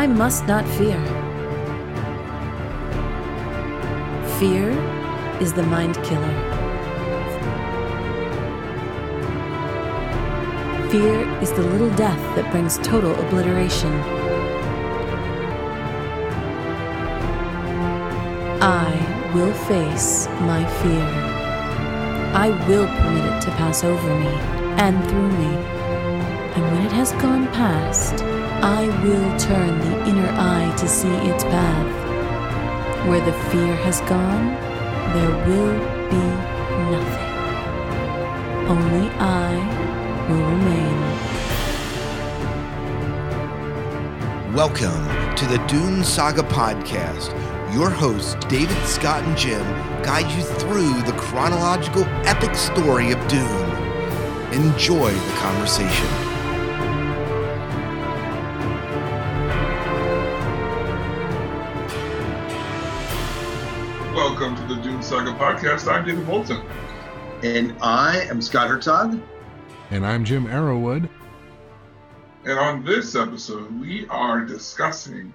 I must not fear. Fear is the mind killer. Fear is the little death that brings total obliteration. I will face my fear. I will permit it to pass over me and through me. And when it has gone past, I will turn the inner eye to see its path. Where the fear has gone, there will be nothing. Only I will remain. Welcome to the Dune Saga Podcast. Your hosts, David, Scott, and Jim, guide you through the chronological epic story of Dune. Enjoy the conversation. Saga podcast. I'm David Bolton. And I am Scott Herzog. And I'm Jim Arrowwood. And on this episode, we are discussing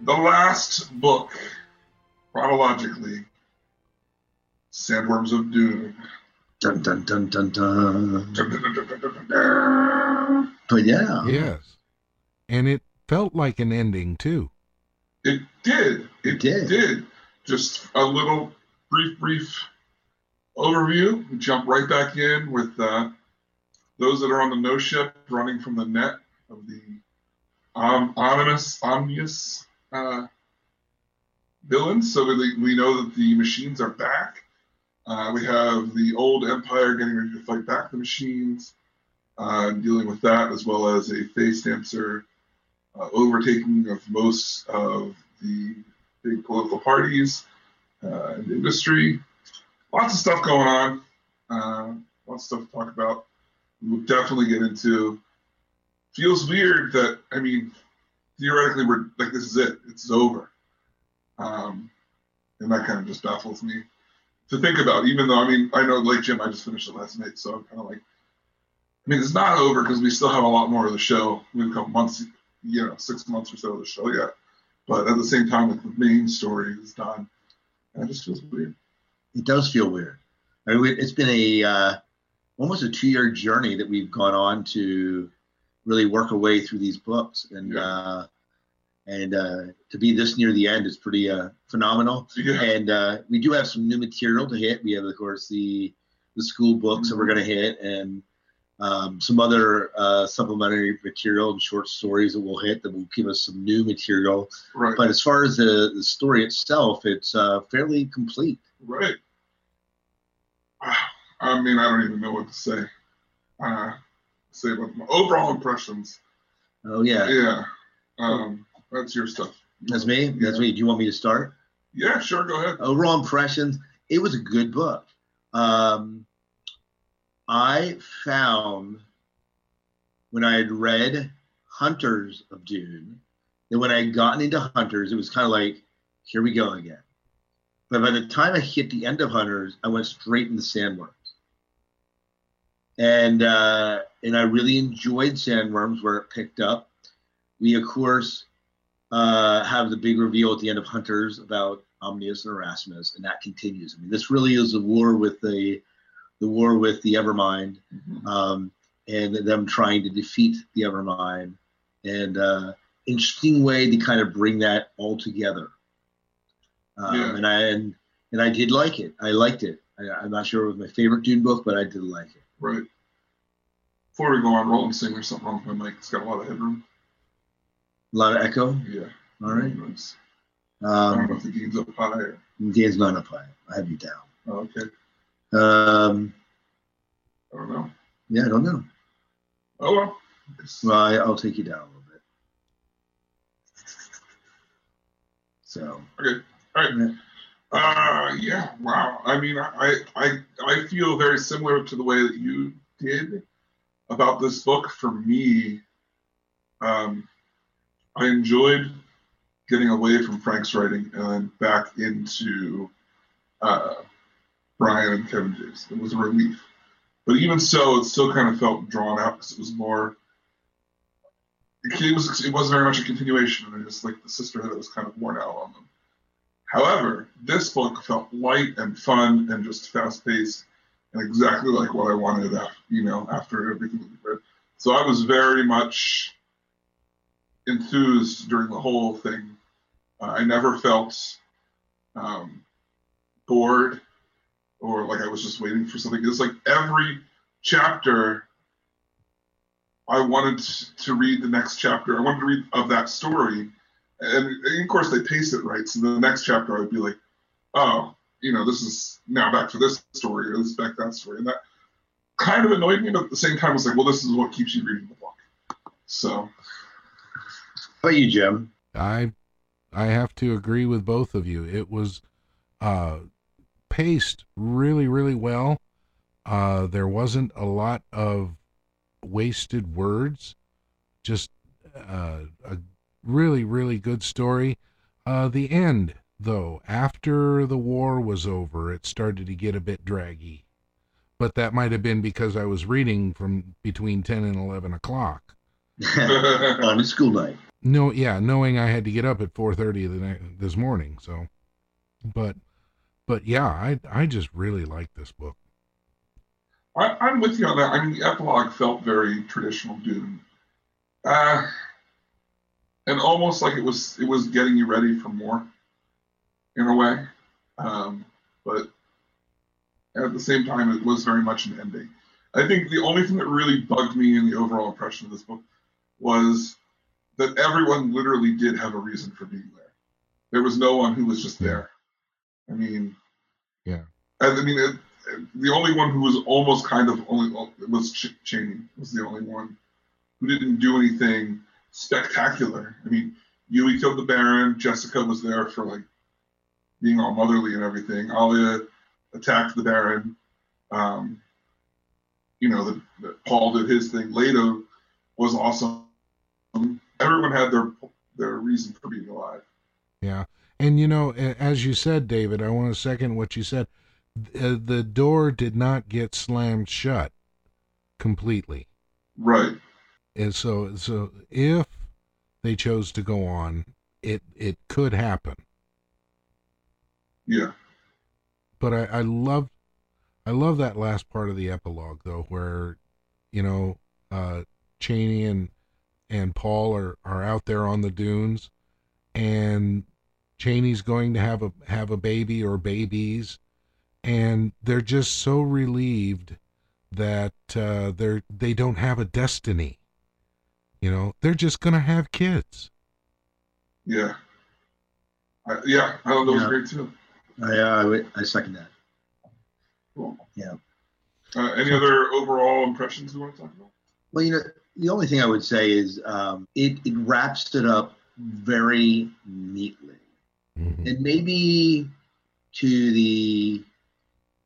the last book, chronologically, Sandworms of Dune. Dun dun dun dun dun. But yeah, Yes. And it felt like an ending, too. It did. It, It did. Just a little brief, brief overview. We jump right back in with uh, those that are on the no ship running from the net of the um, ominous, omnious uh, villains. So we, we know that the machines are back. Uh, we have the old empire getting ready to fight back the machines, uh, dealing with that, as well as a face dancer uh, overtaking of most of the big political parties uh, and industry. Lots of stuff going on. Uh, lots of stuff to talk about. We'll definitely get into. Feels weird that I mean, theoretically, we're like this is it. It's over. Um, and that kind of just baffles me to think about. Even though I mean, I know like Jim, I just finished it last night, so I'm kind of like. I mean, it's not over because we still have a lot more of the show. We've got months, you know, six months or so of the show yet. But at the same time, the main story is done. It just feels weird. it does feel weird. I mean, it's been a uh, almost a two-year journey that we've gone on to really work our way through these books, and Yeah. uh, and uh, to be this near the end is pretty uh, phenomenal. Yeah. And uh, we do have some new material to hit. We have, of course, the the school books that we're going to hit, and um, some other uh, supplementary material and short stories that we'll hit that will give us some new material. Right. But as far as the, the story itself, it's uh, fairly complete. Right. I mean, I don't even know what to say. Uh, say about my overall impressions. Oh yeah, Yeah. Um, that's your stuff. that's me. That's Yeah. me. Do you want me to start? Yeah, sure. Go ahead. Overall impressions. It was a good book. Um, I found when I had read Hunters of Dune that when I had gotten into Hunters, it was kind of like, here we go again. But by the time I hit the end of Hunters, I went straight into Sandworms. And uh, and I really enjoyed Sandworms where it picked up. We of course uh, have the big reveal at the end of Hunters about Omnius and Erasmus, and that continues. I mean, this really is a war with the the war with the Evermind, um, and them trying to defeat the Evermind, and uh, interesting way to kind of bring that all together. Um, Yeah. And I and, and I did like it. I liked it. I, I'm not sure it was my favorite Dune book, but I did like it. Right. Before we go on, Roland Sing, there's something wrong with my mic. It's got a lot of headroom. A lot of echo. Yeah. All right. Nice. I don't know Um, if the game's up high or. Dan's not up high. I have you down. Oh, okay. Um, I don't know. yeah, I don't know. Oh, well. It's- Well, I, I'll take you down a little bit. So, Okay. All right. Uh, yeah. Wow. I mean, I, I, I feel very similar to the way that you did about this book. For me, um, I enjoyed getting away from Frank's writing and back into uh, Brian and Kevin James. It was a relief. But even so, it still kind of felt drawn out because it was more. it was it was very much a continuation, and it's like the sisterhood that was kind of worn out on them. However, this book felt light and fun and just fast paced and exactly like what I wanted. After, you know, after everything that we read, so I was very much enthused during the whole thing. Uh, I never felt um, bored or like I was just waiting for something. It's like every chapter I wanted to read the next chapter. I wanted to read of that story. And, and of course, they pace it right. So the next chapter, I would be like, oh, you know, this is now back to this story, or this is back to that story. And that kind of annoyed me, but at the same time, I was like, well, this is what keeps you reading the book. So. How about you, Jim? I I have to agree with both of you. It was uh, paced really, really well. Uh, there wasn't a lot of wasted words. Just uh, a really, really good story. Uh, the end, though, after the war was over, it started to get a bit draggy. But that might have been because I was reading from between 10 and 11 o'clock. on a school night. No, yeah, knowing I had to get up at 4:30 the ne- this morning. So, but, but yeah, I I just really like this book. I, I'm with you on that. I mean, the epilogue felt very traditional Dune, uh, and almost like it was it was getting you ready for more, in a way. Um, but at the same time, it was very much an ending. I think the only thing that really bugged me in the overall impression of this book was that everyone literally did have a reason for being there. There was no one who was just there. I mean, Yeah. I mean, it, the only one who was almost kind of only was Ch- Chani was the only one who didn't do anything spectacular. I mean, Yueh killed the Baron. Jessica was there for like being all motherly and everything. Alia attacked the Baron. Um, you know, the, the, Paul did his thing. Leto was awesome. Everyone had their their reason for being alive. Yeah. And you know, as you said, David, I want to second what you said. Uh, the door did not get slammed shut completely. Right. And so so if they chose to go on, it it could happen. Yeah. But I I love I love that last part of the epilogue though where you know uh Chani and and Paul are are out there on the dunes and Chani's going to have a have a baby or babies and they're just so relieved that uh, they're they don't have a destiny. You know, they're just gonna have kids. Yeah. I, yeah. I thought that was Yeah. great too. I, uh, I, I second that. Cool. Yeah. Uh, any other overall impressions you want to talk about? Well, you know, the only thing I would say is um, it, it wraps it up very neatly. Mhm. and maybe to the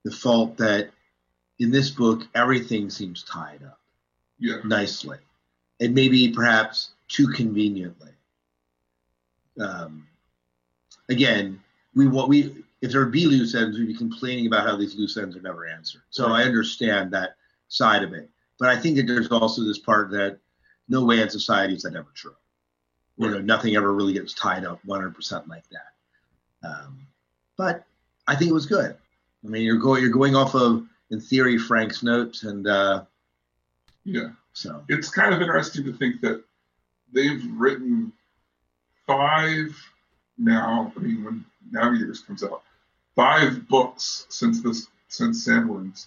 the fault that in this book everything seems tied up Yeah. nicely and maybe perhaps too conveniently um, again we what we if there would be loose ends we'd be complaining about how these loose ends are never answered so i understand that side of it but i think that there's also this part that no way in society is that ever true you know nothing ever really gets tied up 100% like that um, but I think it was good. I mean, you're going you're going off of in theory Frank's notes, and uh, Yeah. so It's kind of interesting to think that they've written five now. I mean, when Navigators comes out, five books since this since Sandworms,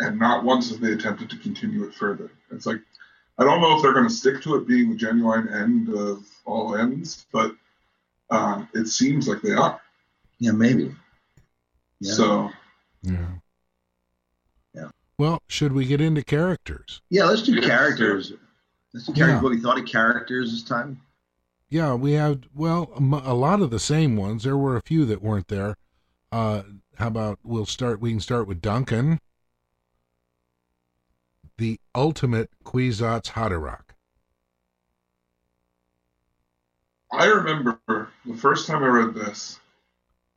and not once have they attempted to continue it further. It's like I don't know if they're going to stick to it being the genuine end of all ends, but uh, it seems like they are. yeah, maybe. Yeah. So Yeah. Yeah. Well, should we get into characters? yeah, let's do Yeah. characters. Let's do characters. Yeah. What we thought of characters this time. Yeah, we have well a, a lot of the same ones. There were a few that weren't there. Uh, how about we'll start? We can start with Duncan, the ultimate Kwisatz Haderach. I remember the first time I read this,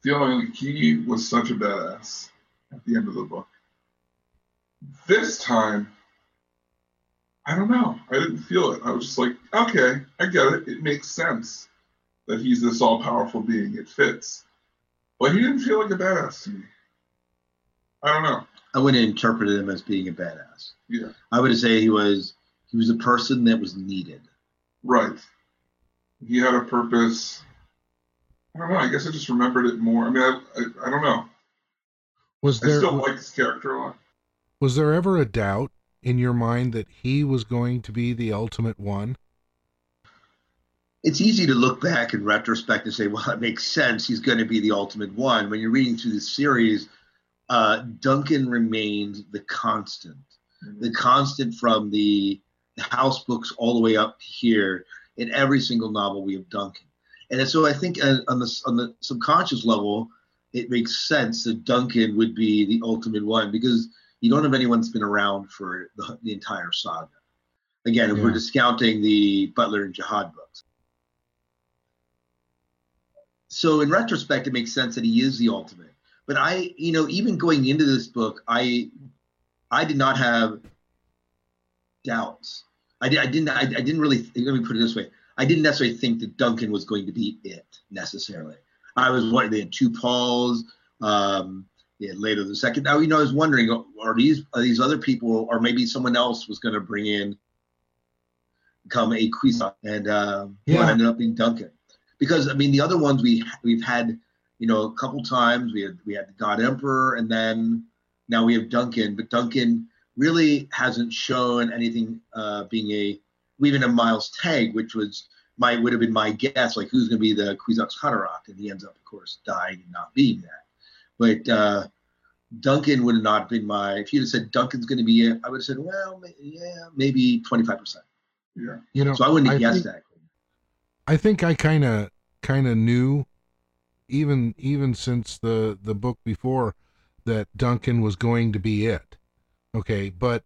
feeling he was such a badass at the end of the book. This time, I don't know. I didn't feel it. I was just like, okay, I get it. It makes sense that he's this all powerful being. It fits. But he didn't feel like a badass to me. I don't know. I wouldn't interpret him as being a badass. Yeah. I would say he was he was a person that was needed. Right. He had a purpose. I don't know. I guess I just remembered it more. I mean, I, I, I don't know. Was there, I still like his character a lot. was there ever a doubt in your mind that he was going to be the ultimate one? It's easy to look back in retrospect and say, well, it makes sense. He's going to be the ultimate one. When you're reading through the series, uh, Duncan remained the constant. The constant from the house books all the way up here in every single novel we have Duncan. And so I think uh, on the on the subconscious level, it makes sense that Duncan would be the ultimate one because you don't have anyone that's been around for the, the entire saga. Again, if we're discounting the Butler and Jihad books. So in retrospect, it makes sense that he is the ultimate. But I, you know, even going into this book, I, I did not have doubts. I, did, I didn't. I, I didn't really. Let me put it this way. I didn't necessarily think that Duncan was going to be it necessarily. I was wondering. They had two Pauls. Um, they had Leto the second. Now, you know, I was wondering, are these are these other people, or maybe someone else was going to bring in, come a Cuisinart, and um, Yeah. ended up being Duncan. Because I mean, the other ones we we've had, you know, a couple times. We had we had the God Emperor, and then now we have Duncan. But Duncan really hasn't shown anything uh, being a even a Miles Teg, which was my would have been my guess, like who's going to be the Kwisatz Haderach, and he ends up, of course, dying and not being that. But uh, Duncan would have not been my. If you'd have said Duncan's going to be it, I would have said, well, ma- yeah, maybe twenty five percent. Yeah. You know, So I wouldn't have I guessed think- that. I think I kind of kind of knew even even since the the book before that Duncan was going to be it. Okay, but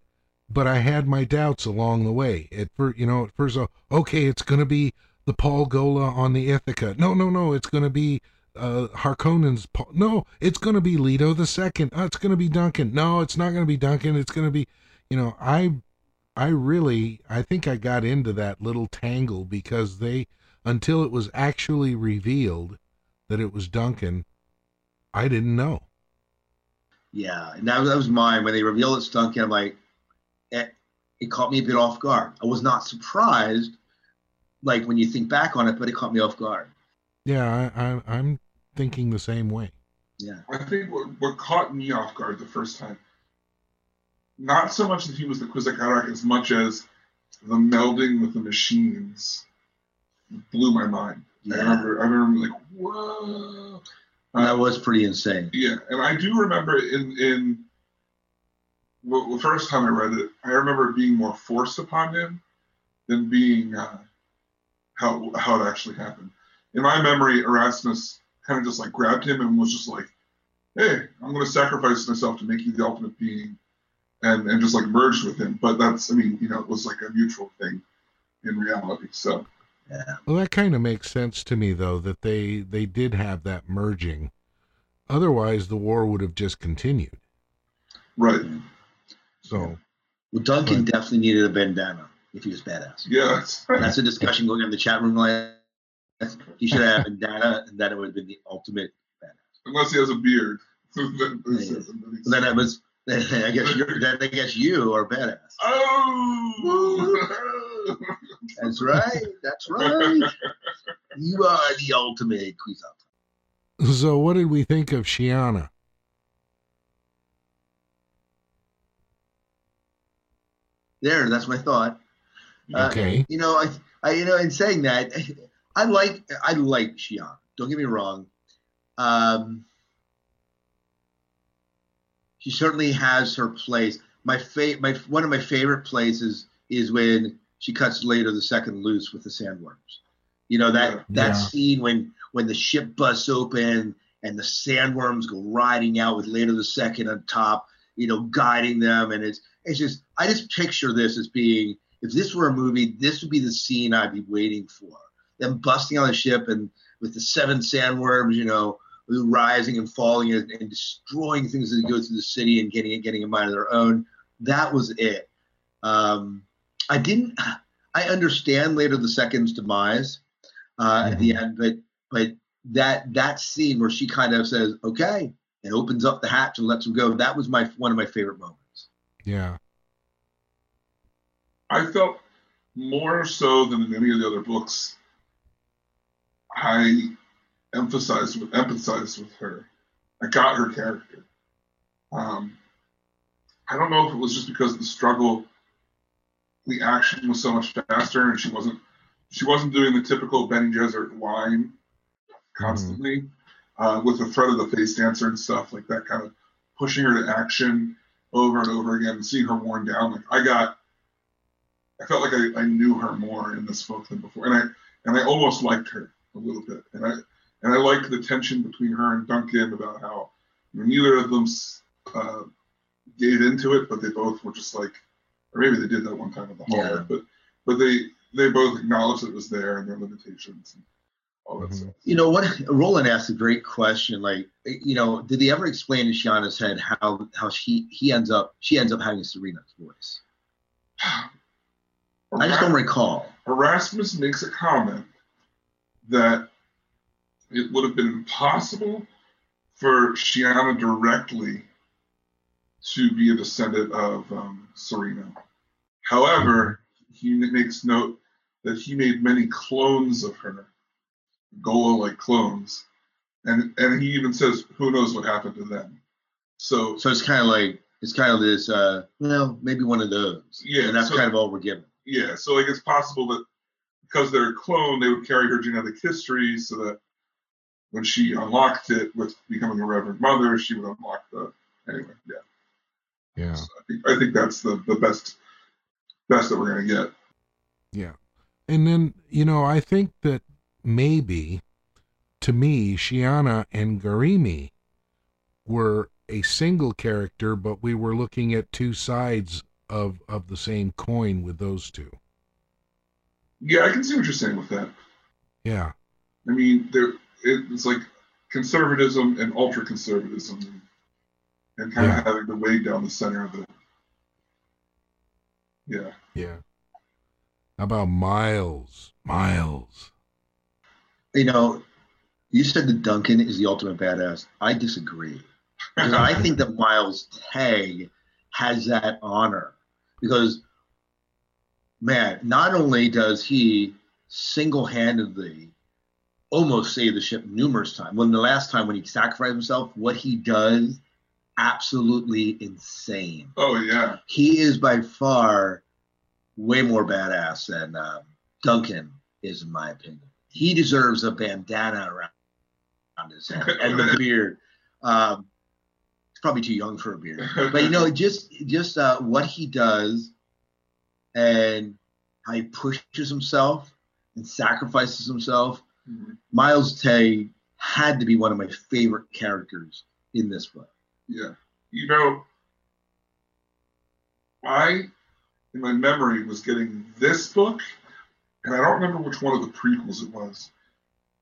but I had my doubts along the way. At first, you know, at first, oh, okay, it's going to be the Paul Ghola on the Ithaca. No, no, no, it's going to be uh Harkonnen's Paul. No, it's going to be Leto the second. Oh, it's going to be Duncan. No, it's not going to be Duncan. It's going to be, you know, I I really I think I got into that little tangle because they until it was actually revealed that it was Duncan, I didn't know. Yeah, and that, that was mine when they revealed it's Duncan. I'm like, it, it caught me a bit off guard. I was not surprised, like when you think back on it, but it caught me off guard. Yeah, I, I, I'm thinking the same way. Yeah, I think what, what caught me off guard the first time, not so much that he was the Kwisatz Haderach as much as the melding with the machines blew my mind. I remember, I remember like, whoa. that was pretty insane. Yeah, and I do remember in in well, the first time I read it, I remember it being more forced upon him than being uh, how how it actually happened. In my memory, Erasmus kind of just like grabbed him and was just like, "Hey, I'm going to sacrifice myself to make you the ultimate being," and and just like merged with him. But that's, I mean, you know, it was like a mutual thing in reality. So Yeah, Well, that kind of makes sense to me, though, that they they did have that merging. Otherwise, the war would have just continued. right, So, well, Duncan Right. definitely needed a bandana if he was badass. yeah, that's, That's a discussion going on in the chat room. Like, he should have a bandana, and then it would have been the ultimate badass. unless he has a beard. Then- then he's- So then it was. I guess you're, then I guess you are badass. Oh! That's right. That's right. You are the ultimate Kwisatz. so what did we think of Sheeana? There, that's my thought. Uh, Okay. You know, I, I, you know, in saying that, I like, I like Sheeana. Don't get me wrong. Um, she certainly has her place. My fa- my one of my favorite places is when she cuts Leto the second loose with the sandworms. You know that that Yeah. scene when when the ship busts open and the sandworms go riding out with Leto the second on top, you know, guiding them, and it's it's just I just picture this as being if this were a movie, this would be the scene I'd be waiting for. Them busting on the ship and with the seven sandworms, you know, rising and falling and, and destroying things as they go through the city and getting getting a mind of their own. That was it. Um, I didn't. I understand Leto the second's demise uh, mm-hmm. at the end, but but that that scene where she kind of says, "Okay," and opens up the hatch and lets him go. That was my one of my favorite moments. Yeah. I felt more so than in any of the other books. I emphasized with empathized with her. I got her character. Um, I don't know if it was just because the struggle, the action was so much faster, and she wasn't she wasn't doing the typical Bene Gesserit line constantly mm-hmm. uh, with the threat of the face dancer and stuff like that, kind of pushing her to action over and over again, and seeing her worn down. Like I got, I felt like I, I knew her more in this book than before, and I and I almost liked her a little bit, and I and I liked the tension between her and Duncan about how neither of them uh, gave into it, but they both were just like, or maybe they did that one time in the hall, yeah. but but they they both acknowledged it was there and their limitations and all that mm-hmm. stuff. You know what? Roland asked a great question. Like, you know, did he ever explain to Sheeana's head how how she he ends up she ends up having Serena's voice? I just don't recall. Erasmus makes a comment that it would have been impossible for Chiana directly to be a descendant of um, Serena. However, he makes note that he made many clones of her, Ghoul like clones, and and he even says, "Who knows what happened to them?" So, so it's kind of like it's kind of this, uh, well, maybe one of those. Yeah, and that's so, kind of all we're given. Yeah, so like it's possible that because they're a clone, they would carry her genetic history, so that when she unlocked it with becoming a Reverend Mother, she would unlock the anyway. Yeah. Yeah. So I think I think that's the the best best that we're gonna get. Yeah. And then, you know, I think that maybe to me, Sheeana and Garimi were a single character, but we were looking at two sides of of the same coin with those two. Yeah, I can see what you're saying with that. Yeah. I mean, there it's like conservatism and ultra conservatism and kind yeah. of having the weight down the center of it. Yeah. Yeah. How about Miles? Miles. You know, you said that Duncan is the ultimate badass. I disagree. Because I think that Miles Teg has that honor. Because, man, not only does he single handedly almost save the ship numerous times, when the last time when he sacrificed himself, what he does absolutely insane. Oh yeah. He is by far way more badass than um, Duncan is, in my opinion. He deserves a bandana around, around his head and the beard. Um, he's probably too young for a beard, but you know, just just uh, what he does and how he pushes himself and sacrifices himself. Mm-hmm. Miles Teg had to be one of my favorite characters in this book. Yeah. You know, I, in my memory, was getting this book, and I don't remember which one of the prequels it was,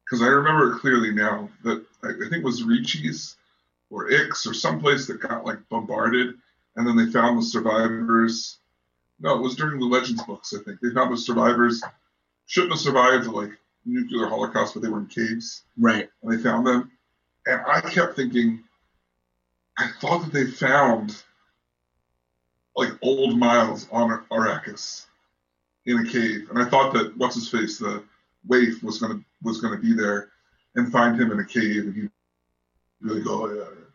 because I remember it clearly now that I, I think it was Richese or Ix or someplace that got like bombarded, and then they found the survivors. No, it was during the Legends books, I think. They found the survivors shouldn't have survived the like nuclear holocaust, but they were in caves. Right. And they found them. And I kept thinking, I thought that they found like old Miles on Arrakis in a cave, and I thought that what's his face, the waif, was gonna was gonna be there and find him in a cave, and he really go, oh, yeah, yeah.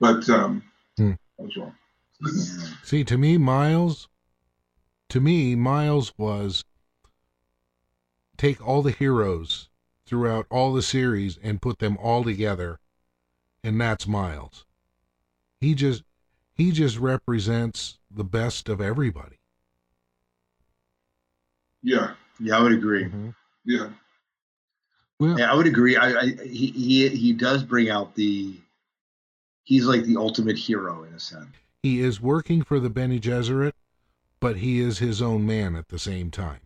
but um, hmm. I was wrong. See, to me, Miles, to me, Miles was take all the heroes throughout all the series and put them all together, and that's Miles he just he just represents the best of everybody. Yeah. Yeah, I would agree. Mm-hmm. Yeah. Well, yeah, I would agree. I, I he he he does bring out the he's like the ultimate hero in a sense. He is working for the Bene Gesserit, but he is his own man at the same time.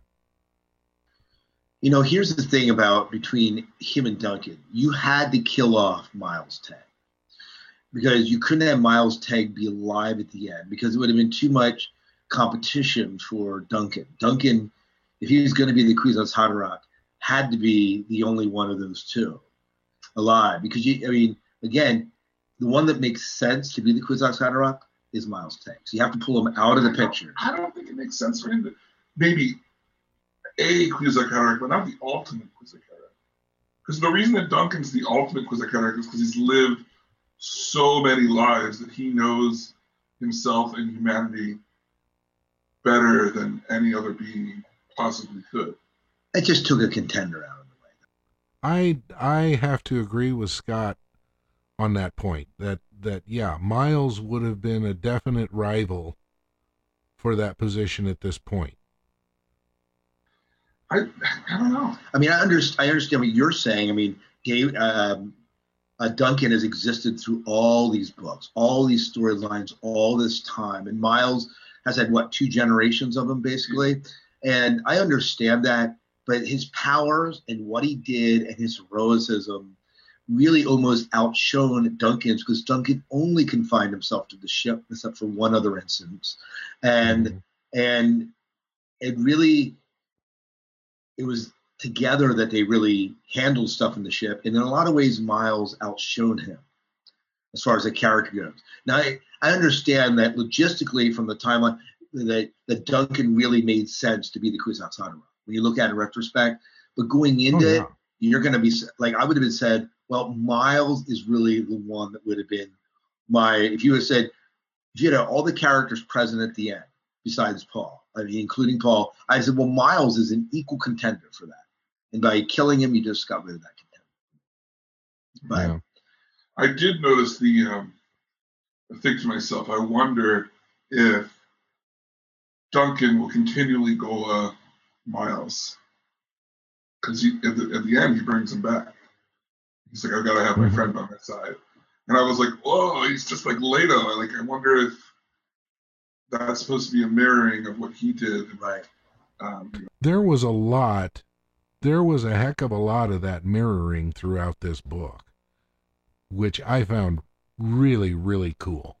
You know, here's the thing about between him and Duncan. You had to kill off Miles Teg because you couldn't have Miles Teg be alive at the end because it would have been too much competition for Duncan. Duncan, if he was going to be the Kwisatz Haderach, had to be the only one of those two alive. Because you, I mean, again, the one that makes sense to be the Kwisatz Haderach is Miles Tanks. You have to pull him out of the picture. I don't think it makes sense for him to maybe a Kwisatz Haderach, but not the ultimate Kwisatz Haderach. Because the reason that Duncan's the ultimate Kwisatz Haderach is because he's lived so many lives that he knows himself and humanity better than any other being possibly could. It just took a contender out of the way. I I have to agree with Scott on that point. That that yeah, Miles would have been a definite rival for that position at this point. I I don't know. I mean, I, under, I understand what you're saying. I mean, Dave, um, uh, Duncan has existed through all these books, all these storylines, all this time, and Miles has had what two generations of him basically. And I understand that, but his powers and what he did and his heroism really almost outshone Duncan's because Duncan only confined himself to the ship, except for one other instance, and mm-hmm. and it really it was together that they really handled stuff in the ship, and in a lot of ways, Miles outshone him as far as the character goes. Now, I, I understand that logistically, from the timeline, that that Duncan really made sense to be the Kwisatz Haderach when you look at it in retrospect. But going oh, into oh, yeah. it, you're going to be like I would have been said, well, Miles is really the one that would have been my. If you had said, you had all the characters present at the end besides Paul, I mean, including Paul, I said, well, Miles is an equal contender for that, and by killing him, you just got rid of that contempt. But yeah. I did notice the. Um, I think to myself, I wonder if Duncan will continually go uh, Miles because at the, at the end he brings him back. He's like, I've got to have my mm-hmm. friend by my side. And I was like, whoa, he's just like Leto. Like, I wonder if that's supposed to be a mirroring of what he did. Right. Um, there was a lot, there was a heck of a lot of that mirroring throughout this book, which I found really, really cool.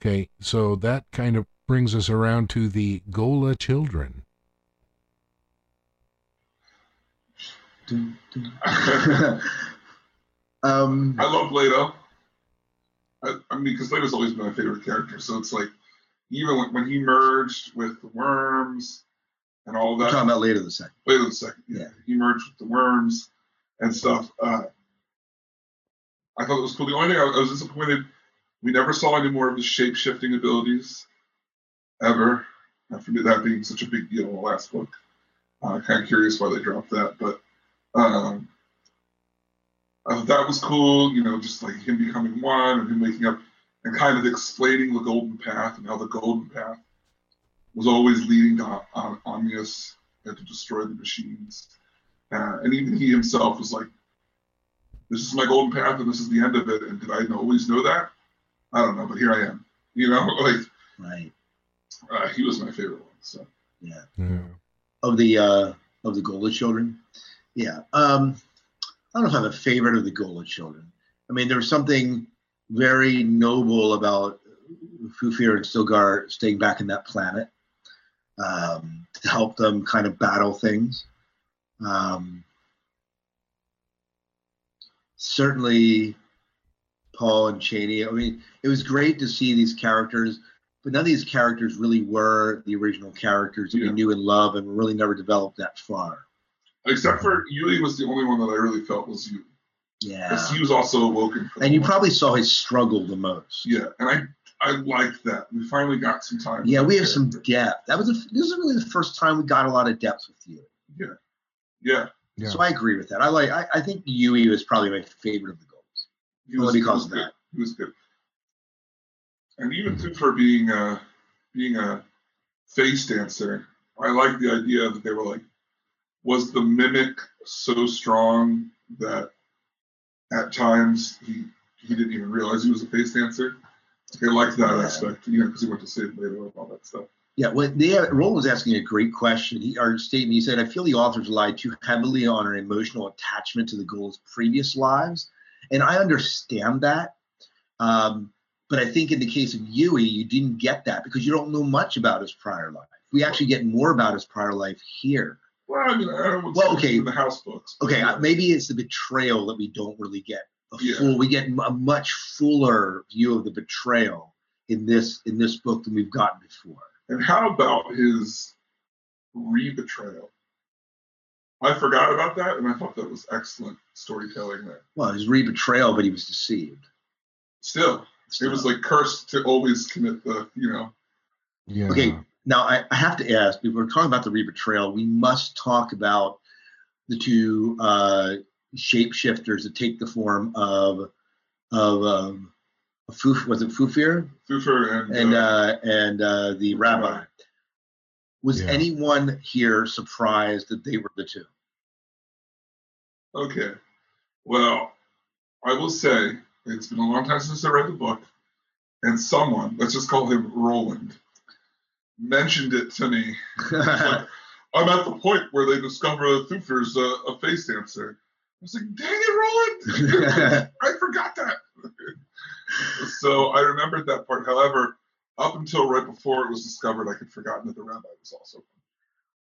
Okay, so that kind of brings us around to the Ghola children. Um, I love Leto. I, I mean, because Leto's always been my favorite character. So it's like, even when, when he merged with the worms and all that. We're talking about Leto the second. Leto the second. Yeah. yeah. He merged with the worms and stuff. Uh, I thought it was cool. The only thing I, I was disappointed, we never saw any more of his shape shifting abilities ever. After that being such a big deal in the last book. Uh, kind of curious why they dropped that, but um, thought that was cool, you know, just like him becoming one and him waking up and kind of explaining the golden path and how the golden path was always leading to Omnius and to destroy the machines. Uh, and even he himself was like, this is my golden path and this is the end of it. And did I always know that? I don't know, but here I am. You know, like, right. Uh, he was my favorite one. So, yeah. yeah. Of the, uh, of the Ghola children. Yeah. Um, I don't know if I'm a favorite of the Ghola children. I mean, there was something very noble about Fufir and Stilgar staying back in that planet um, to help them kind of battle things. Um, certainly, Paul and Chani. I mean, it was great to see these characters, but none of these characters really were the original characters that yeah. we knew and love, and really never developed that far. Except for Yueh was the only one that I really felt was you. Yeah. Because he was also awoken. and you probably saw his struggle the most. Yeah, and I I like that. We finally got some time. Yeah, we have some depth. That was a, this is really the first time we got a lot of depth with you. Yeah. Yeah. yeah. So I agree with that. I like. I, I think Yueh was probably my favorite of the Gholas. He was, because of that. He was good. And even too for being a being a face dancer, I like the idea that they were like was the mimic so strong that at times he he didn't even realize he was a face dancer. I liked that yeah. aspect, you know, because he went to save Leto and all that stuff. Yeah, well, they, Roland was asking a great question. He, our statement, he said, I feel the authors relied too heavily on an emotional attachment to the Ghola's previous lives. And I understand that. Um, But I think in the case of Yueh, you didn't get that because you don't know much about his prior life. We actually get more about his prior life here. Well, I mean, I don't Well, okay. the house books. Okay, uh, maybe it's the betrayal that we don't really get a Yeah. full. We get a much fuller view of the betrayal in this in this book than we've gotten before. And how about his re-betrayal? I forgot about that, and I thought that was excellent storytelling there. Well, his re-betrayal, but he was deceived. Still, it was like cursed to always commit the, you know, Yeah. Okay, now I, I have to ask, if we're talking about the re-betrayal, we must talk about the two uh, shapeshifters that take the form of of um, Fuf, was it Fufir Thufir and, and uh, uh, and uh, the rabbi. Was Yeah. anyone here surprised that they were the two? Okay. Well, I will say it's been a long time since I read the book, and someone, let's just call him Roland, mentioned it to me. Like, I'm at the point where they discover Thufir's a, a face dancer. I was like, dang it, Roland! I forgot that. so I remembered that part. However, up until right before it was discovered, I had forgotten that the rabbi was also.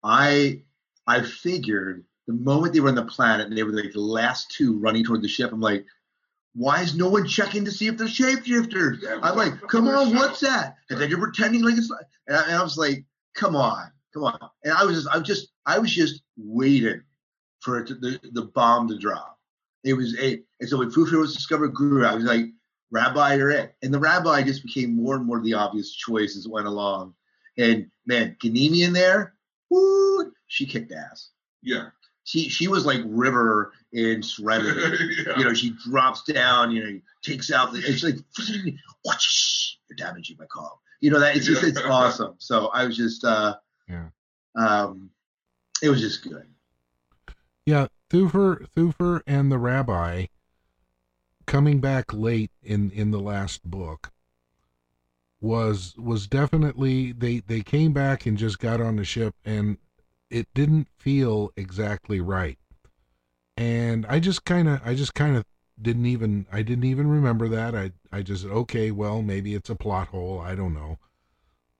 I I figured the moment they were on the planet and they were like the last two running toward the ship, I'm like, why is no one checking to see if they're shapeshifters? Yeah, I'm like, come on, the what's that? And then you're pretending like it's not. And I, and I was like, come on, come on. And I was just, I was just, I was just waiting for it to, the, the bomb to drop. It was a, and so when Fufir was discovered, Guru, I was like, Rabbi, you're it. And the Rabbi just became more and more the obvious choice as it went along. And man, Ganimi in there, woo, she kicked ass. Yeah. She she was like River in Serenity. yeah. you know, she drops down, you know, takes out the, it's like, whoosh, you're damaging my calm. You know, that it's just, it's awesome. So I was just, uh, Yeah. um, it was just good. Yeah, Thufir, Thufir and the rabbi coming back late in in the last book was was definitely they they came back and just got on the ship and it didn't feel exactly right. And I just kind of I just kind of didn't even I didn't even remember that. I I just okay, well, maybe it's a plot hole, I don't know.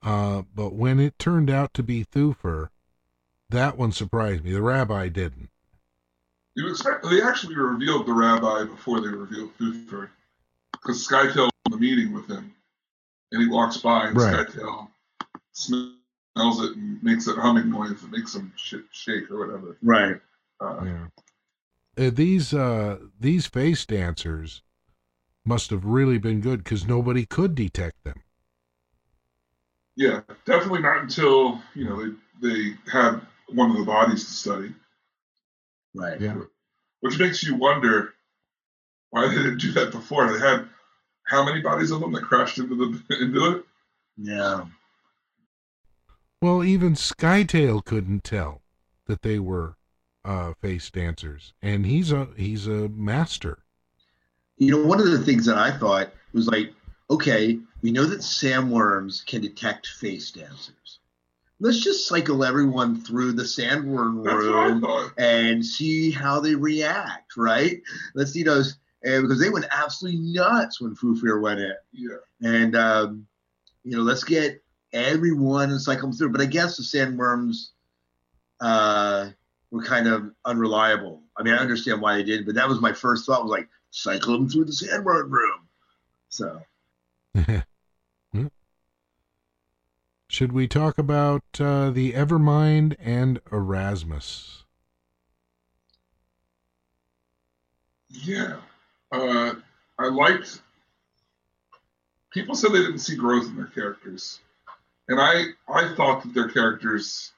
Uh but when it turned out to be Thufir, that one surprised me. The rabbi didn't. You expect they actually revealed the rabbi before they revealed Thufir, because Scytale in the meeting with him, and he walks by and Right. Scytale smells it and makes a humming noise that makes him sh- shake or whatever. Right. Uh, Yeah. Uh, these uh these face dancers must have really been good because nobody could detect them. yeah, definitely not until you know they they had one of the bodies to study, Right. Yeah. which makes you wonder why they didn't do that before. They had how many bodies of them that crashed into the into it? Yeah. Well, even Scytale couldn't tell that they were uh face dancers, and he's a he's a master. You know, one of the things that I thought was like, okay, we know that sandworms can detect face dancers. Let's just cycle everyone through the sandworm That's what I room and see how they react, right? Let's see those, uh, because they went absolutely nuts when Fufir went in. Yeah. And, um, you know, let's get everyone and cycle them through. But I guess the sandworms uh, were kind of unreliable. I mean, I understand why they did, but that was my first thought was like, cycle them through the sandworm room. So. Should we talk about uh, the Evermind and Erasmus? Yeah. Uh, I liked. People said they didn't see growth in their characters, and I I thought that their characters,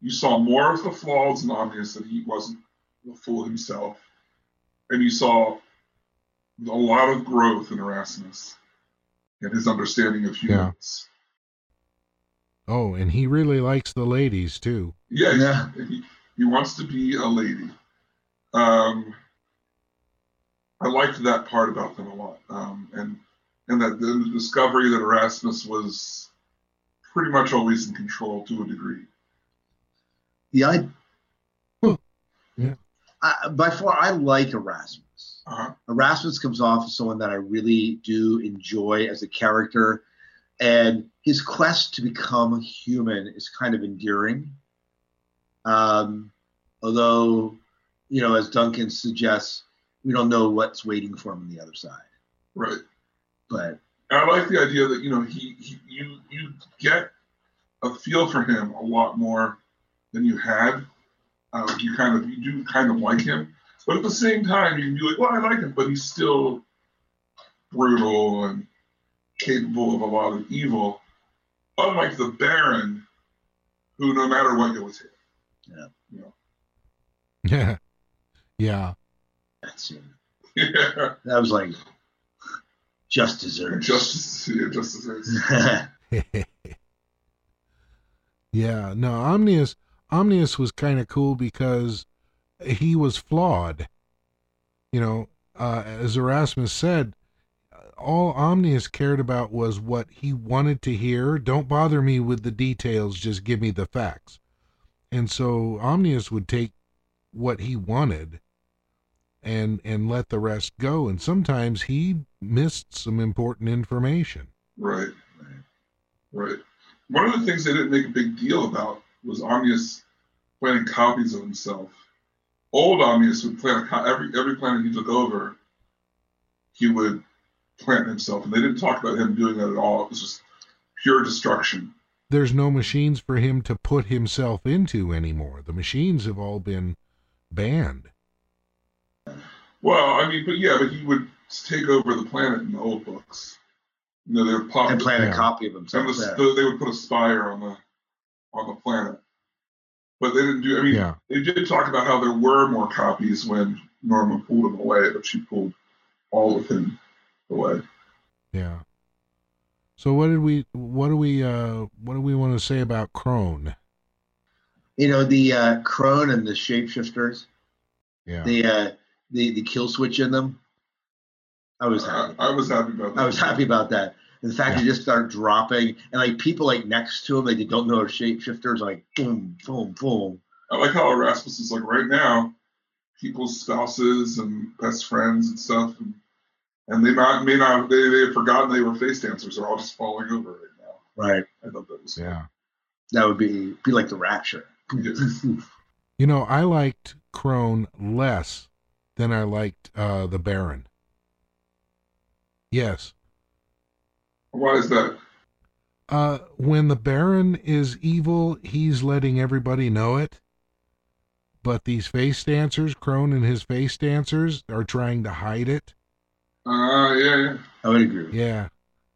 you saw more of the flaws and obvious that he wasn't the fool himself, and you saw a lot of growth in Erasmus and his understanding of humans. Oh, and he really likes the ladies too. Yeah, Yeah. He, he wants to be a lady. Um, I liked that part about them a lot, um, and and that the discovery that Erasmus was pretty much always in control to a degree. yeah, I, Huh. Yeah. I, by far, I like Erasmus. Erasmus. Uh-huh. Erasmus comes off as someone that I really do enjoy as a character, and his quest to become human is kind of endearing. Um, although, you know, as Duncan suggests, we don't know what's waiting for him on the other side. Right. But I like the idea that you know he, he you you get a feel for him a lot more than you had. Uh, you kind of you do kind of like him, but at the same time you can be like, well, I like him, but he's still brutal and capable of a lot of evil. Unlike the Baron, who no matter what goes hit. Yeah. Yeah. Yeah. that scene, Yeah, that was like just deserved. justice, yeah, justice is. yeah. No, Omnius Omnius was kind of cool because he was flawed. You know, uh, as Erasmus said, all Omnius cared about was what he wanted to hear. Don't bother me with the details, just give me the facts. And so Omnius would take what he wanted and and let the rest go. And sometimes he missed some important information. Right. Right. One of the things they didn't make a big deal about was Omnius planting copies of himself. Old Omnius would plant every every planet he took over. He would plant himself, and they didn't talk about him doing that at all. It was just pure destruction. there's no machines for him to put himself into anymore. The machines have all been banned. Well, I mean, but yeah, but he would take over the planet in the old books. You know, they would pop and plant Yeah. a copy of and himself. the, the- they would put a spire on the on the planet. But they didn't do. I mean, Yeah. they did talk about how there were more copies when Norma pulled him away, but she pulled all of him away. Yeah. So what did we what do we uh what do we want to say about Khrone? You know the uh, Khrone and the shapeshifters. Yeah. The uh, the the kill switch in them. I was happy. I was happy about that. I was happy about that. And the fact Yeah. they just start dropping and like people like next to them like they don't know are shapeshifters, like boom, boom, boom. I like how Erasmus is like right now, people's spouses and best friends and stuff, and, and they not may not they they have forgotten they were face dancers. They're all just falling over right now. Right. I thought that was cool. yeah. That would be be like the rapture. Yeah. You know, I liked Khrone less than I liked uh the Baron. Yes. Why is that? Uh when the Baron is evil, he's letting everybody know it. But these face dancers, Khrone and his face dancers, are trying to hide it. Uh, yeah, yeah. I would agree. with you. Yeah.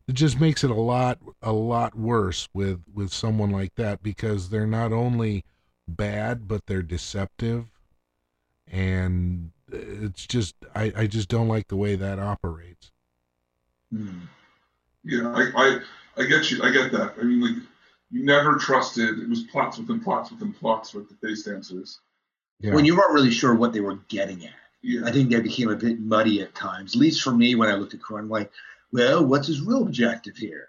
It just makes it a lot a lot worse with with someone like that because they're not only bad but they're deceptive and it's just I, I just don't like the way that operates. Hmm. Yeah, I, I, I get you. I get that. I mean, like, you never trusted. It was plots within plots within plots with the face dancers. Yeah. When you weren't really sure what they were getting at. Yeah, I think they became a bit muddy at times. At least for me when I looked at Khrone, I'm like, well, what's his real objective here?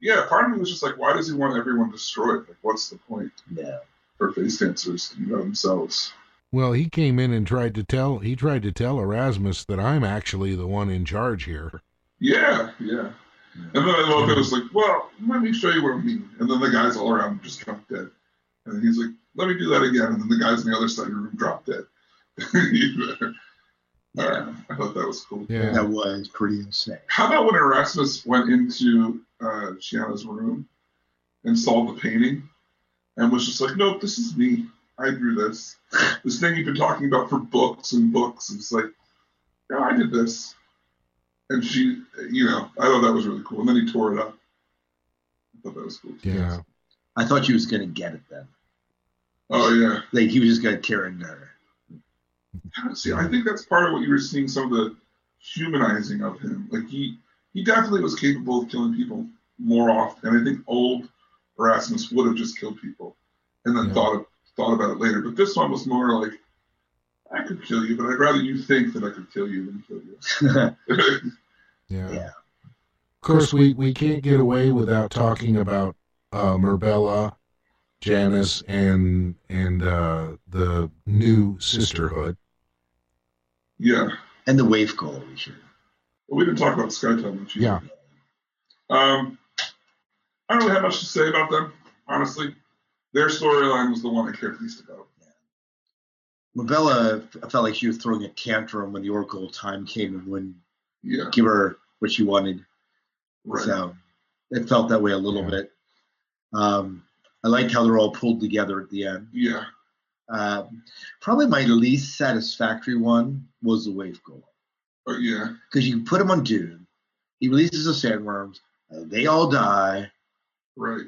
yeah. Part of me was just like, why does he want everyone destroyed? Like, what's the point Yeah. for face dancers to know themselves? well, he came in and tried to tell he tried to tell Erasmus that I'm actually the one in charge here. Yeah, yeah. And then I love it. It was like, well, let me show you what I mean. And then the guys all around just dropped dead. And he's like, let me do that again. And then the guys on the other side of the room drop dead. yeah, I thought that was cool. Yeah. That was pretty insane. How about when Erasmus went into uh, Sheeana's room and saw the painting and was just like, nope, this is me. I drew this. This thing you've been talking about for books and books. And it's like, yeah, I did this. And she, you know, I thought that was really cool. And then he tore it up. I thought that was cool. too. Yeah. I thought she was going to get it then. Oh, yeah. Like he was just going to tear into her. See, I think that's part of what you were seeing some of the humanizing of him. Like he, he definitely was capable of killing people more often. And I think old Erasmus would have just killed people, and then Yeah. thought of, thought about it later. But this one was more like, I could kill you, but I'd rather you think that I could kill you than kill you. Yeah. Yeah. Of course, we, we can't get away without talking about uh, Murbella, Janice, and and uh, the new sisterhood. yeah, And the Waff ghola we should. Well, we didn't talk about Scytale much. Yeah. Um, I don't really have much to say about them, honestly. Their storyline was the one I cared least about. Murbella I felt like she was throwing a tantrum when the Oracle time came and wouldn't Yeah, give her what she wanted. right. So it felt that way a little Yeah. bit. Um, I liked how they're all pulled together at the end. Yeah, Um, probably my least satisfactory one was the Waff ghola but yeah, because you put him on Dune, he releases the sandworms, uh, they all die. right.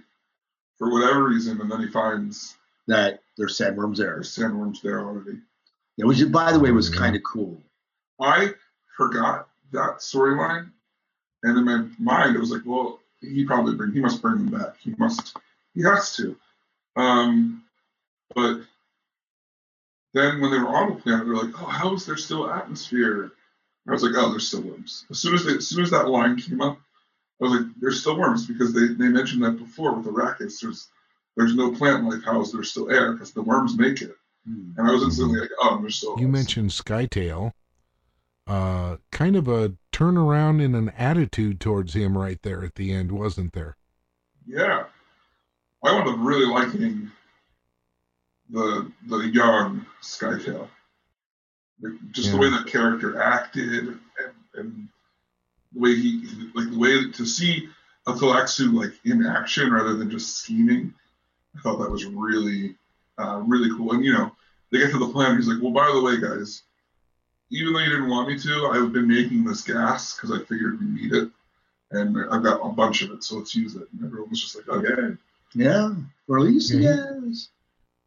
For whatever reason, and then he finds That there's sandworms there, there's sandworms there already. yeah, which by the way was kind of cool. I forgot that storyline, and in my mind, it was like, well, he probably bring, he must bring them back. He must, he has to. Um, but then when they were on the planet, they're like, oh, how is there still atmosphere? I was like, oh, there's still worms. As soon as they, as soon as that line came up, I was like, there's still worms because they, they mentioned that before with the Rakis. There's there's no plant life. How is there still air? Because the worms make it. Hmm. And I was instantly like, oh, there's still. You mentioned Scytale. Uh, kind of a turnaround in an attitude towards him right there at the end, wasn't there? Yeah, I wound up really liking the the young Scytale. Like, Just the way that character acted and, and the way he like the way to see a Tleilaxu like in action rather than just scheming. I thought that was really uh, really cool. And you know, they get to the planet. He's like, "Well, by the way, guys, even though you didn't want me to, I've been making this gas because I figured we need it, and I've got a bunch of it, so let's use it." And everyone was just like, "Okay." Yeah, or at least Yeah, yes.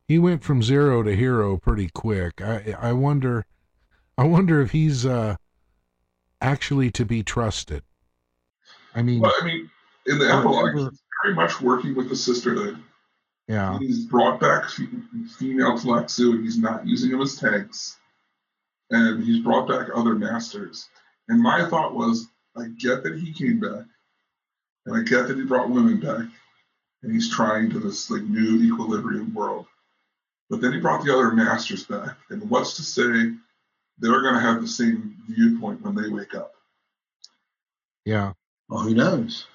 He went from zero to hero pretty quick. I I wonder, I wonder if he's uh actually to be trusted. I mean, Well, I mean, in the epilogue, he's very much working with the sisterhood. yeah, He's brought back female Tleilaxu, and he's not using them as tanks. And he's brought back other masters. And my thought was, I get that he came back, and I get that he brought women back, and he's trying to this like new equilibrium world. But then he brought the other masters back, and what's to say they're going to have the same viewpoint when they wake up? yeah. Well, who knows?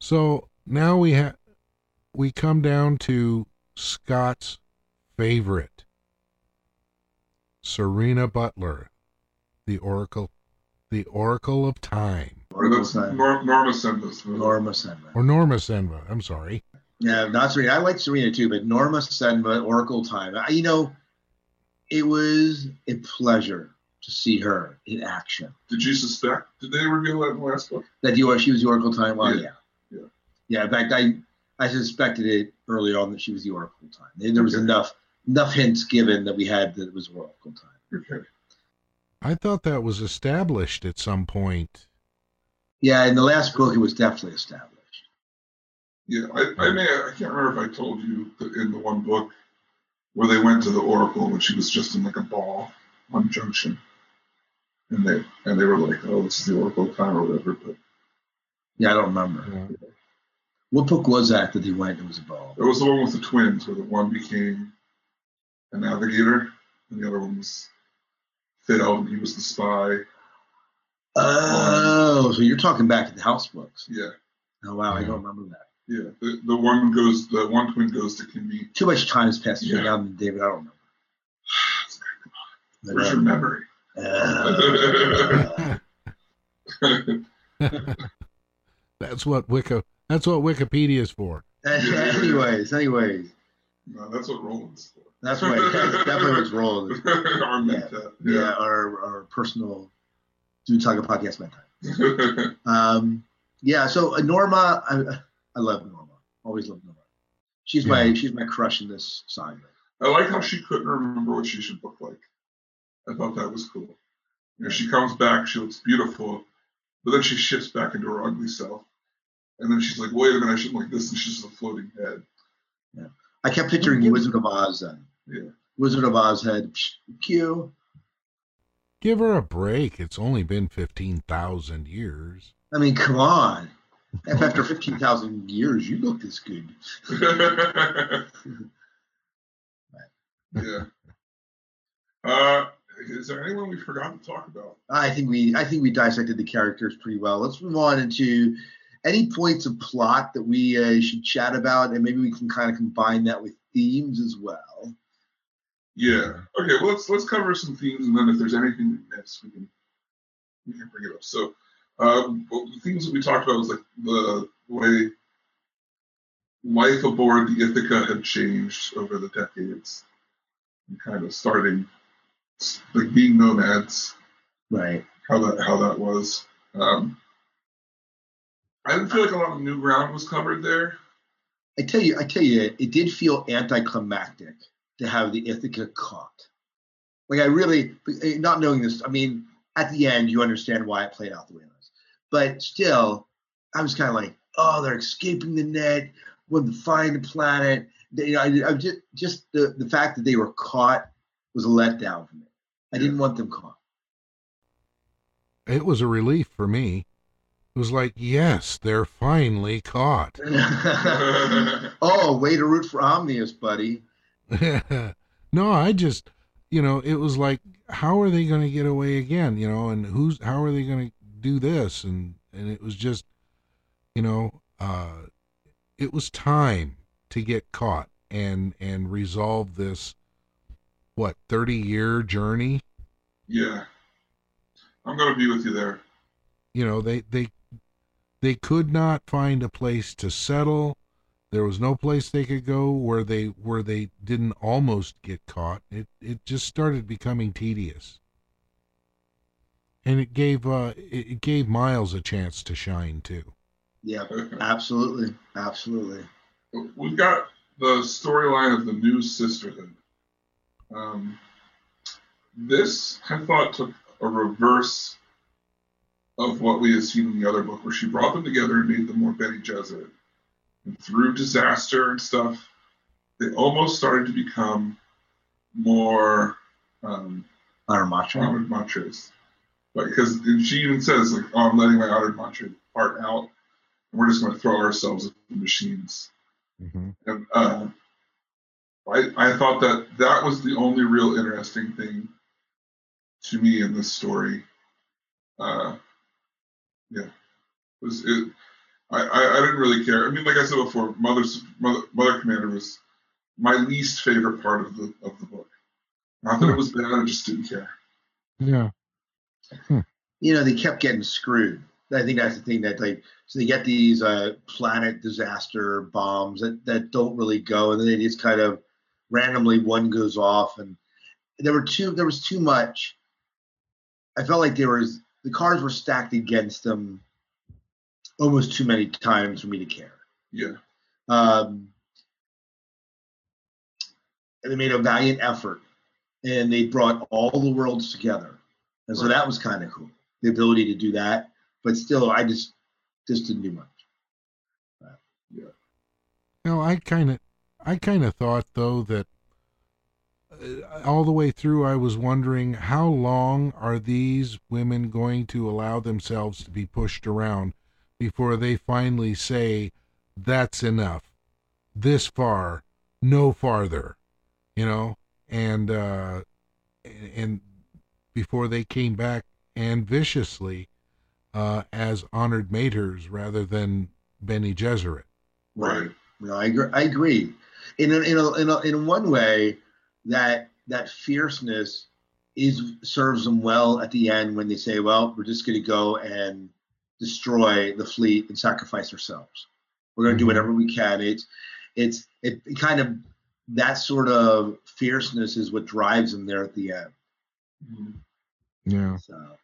So now we have we come down to Scott's favorite, Serena Butler, the Oracle, the Oracle of Time, Or that's Norma Nor- Norma Cenva's. Norma Cenva. or Norma Cenva. I'm sorry. Yeah, not Serena. I like Serena too, but Norma Cenva, Oracle Time. I, you know, it was a pleasure to see her in action. Did you suspect? Did they reveal that in the last book? That you she was the Oracle Time. Well, Yeah. yeah. Yeah. yeah, In fact, I I suspected it early on that she was the Oracle Time. There was Okay. enough enough hints given that we had that it was Oracle Time. Okay. I thought that was established at some point. Yeah, in the last book, it was definitely established. Yeah, I, I may I can't remember if I told you that in the one book where they went to the Oracle when she was just in like a ball on Junction, and they and they were like, "Oh, this is the Oracle time" or whatever. But Yeah, I don't remember. What book was that that he went? It was a ball. it was the one with the twins, where the one became a navigator and the other one was Phil, and he was the spy. Oh, so you're talking back at the house books. Yeah, Oh wow, I don't remember that. yeah. The, the one goes, the one twin goes to Kimby. Too much time has passed between Yeah. now and David. I don't remember. Where's your memory? Uh, that's what Wiki. That's what Wikipedia is for. anyways, anyways, no, that's what Roland's for. that's what that's definitely what's rolling. Our Yeah. mentat. Yeah, our our personal do talk a podcast bedtime. Um, yeah. So uh, Norma, I, I love Norma. Always love Norma. She's my she's my crush in this saga. I like how she couldn't remember what she should look like. I thought that was cool. You know, she comes back, she looks beautiful, but then she shifts back into her ugly self. And then she's like, wait a minute, I shouldn't look like this, and she's just a floating head. Yeah. I kept picturing the Wizard of Oz then. Yeah. Wizard of Oz head. Cue. Give her a break. It's only been fifteen thousand years. I mean, come on. If after fifteen thousand years you look this good. yeah. Uh, Is there anyone we forgot to talk about? I think we I think we dissected the characters pretty well. Let's move on into any points of plot that we uh, should chat about, and maybe we can kind of combine that with themes as well. Yeah. Okay. Well, let's let's cover some themes, and then if there's anything we missed, we can we can bring it up. So, um, well, the themes that we talked about was like the way life aboard the Ithaca had changed over the decades, and kind of starting like being nomads, Right. how that how that was. Um, I didn't feel like a lot of new ground was covered there. I tell you, I tell you, it did feel anticlimactic to have the Ithaca caught. Like I really, not knowing this, I mean, at the end you understand why it played out the way it was, but still, I was kind of like, oh, they're escaping the net, when to find the planet. They, you know, I, I just, just the the fact that they were caught was a letdown for me. I didn't want them caught. It was a relief for me. It was like, yes, they're finally caught. oh, way to root for Omnius, buddy. no, I just, you know, it was like, how are they going to get away again? You know, and who's, how are they going to do this? And, and it was just, you know, uh, it was time to get caught and, and resolve this, what, 30 year journey? Yeah, I'm gonna be with you there. You know, they, they, they could not find a place to settle. There was no place they could go where they where they didn't almost get caught. It it just started becoming tedious, and it gave uh it, it gave Miles a chance to shine too. Yeah, absolutely, absolutely. We've got the storyline of the new sisterhood. Um, this I thought took a reverse of what we had seen in the other book, where she brought them together and made them more Bene Gesserit. And through disaster and stuff, they almost started to become more um, Macho. Honored Matres. Like, because she even says, like, oh, I'm letting my Honored Matre part out, and we're just going to throw ourselves at the machines. Mm-hmm. And uh, I, I thought that that was the only real interesting thing to me in this story. Uh, yeah, it was it. I, I, I didn't really care. I mean, like I said before, Mother's Mother, Mother Commander was my least favorite part of the of the book. Not that it was bad, I just didn't care. Yeah. You know, they kept getting screwed. I think that's the thing that like so they get these uh, planet disaster bombs that, that don't really go, and then they just kind of randomly one goes off, and there were too there was too much. I felt like there was the cards were stacked against them almost too many times for me to care. Yeah, Um, and they made a valiant effort, and they brought all the worlds together, and so Right. that was kind of cool. The ability to do that, but still, I just just didn't do much. Yeah. No, I kind of, I kind of thought though that uh, all the way through, I was wondering how long are these women going to allow themselves to be pushed around before they finally say, "That's enough, this far, no farther," you know, and uh, and before they came back and viciously uh, as Honored Matres rather than Bene Gesserit. right. No, I agree. I agree. In a, in a, in a, in one way, that that fierceness is serves them well at the end when they say, "Well, we're just going to go and destroy the fleet and sacrifice ourselves. We're going to do Mhm. whatever we can." It's it's it kind of that sort of fierceness is what drives them there at the end. Mhm. Yeah. So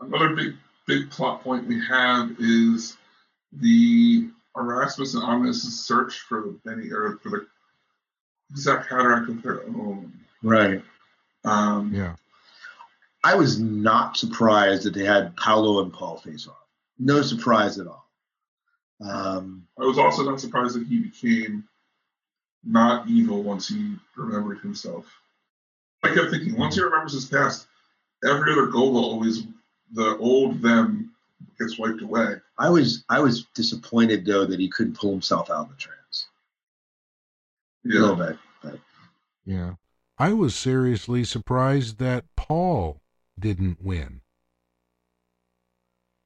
Another big big plot point we have is the Erasmus and Omnius' search for the Benny or for the Kwisatz Haderach of their own. right. Um, Yeah. I was not surprised that they had Paolo and Paul face off. No surprise at all. Um, I was also not surprised that he became not evil once he remembered himself. I kept thinking, once he remembers his past, every other goal will always the old them gets wiped away. I was I was disappointed though that he couldn't pull himself out of the trance. A Yeah. little bit. But Yeah. I was seriously surprised that Paul didn't win.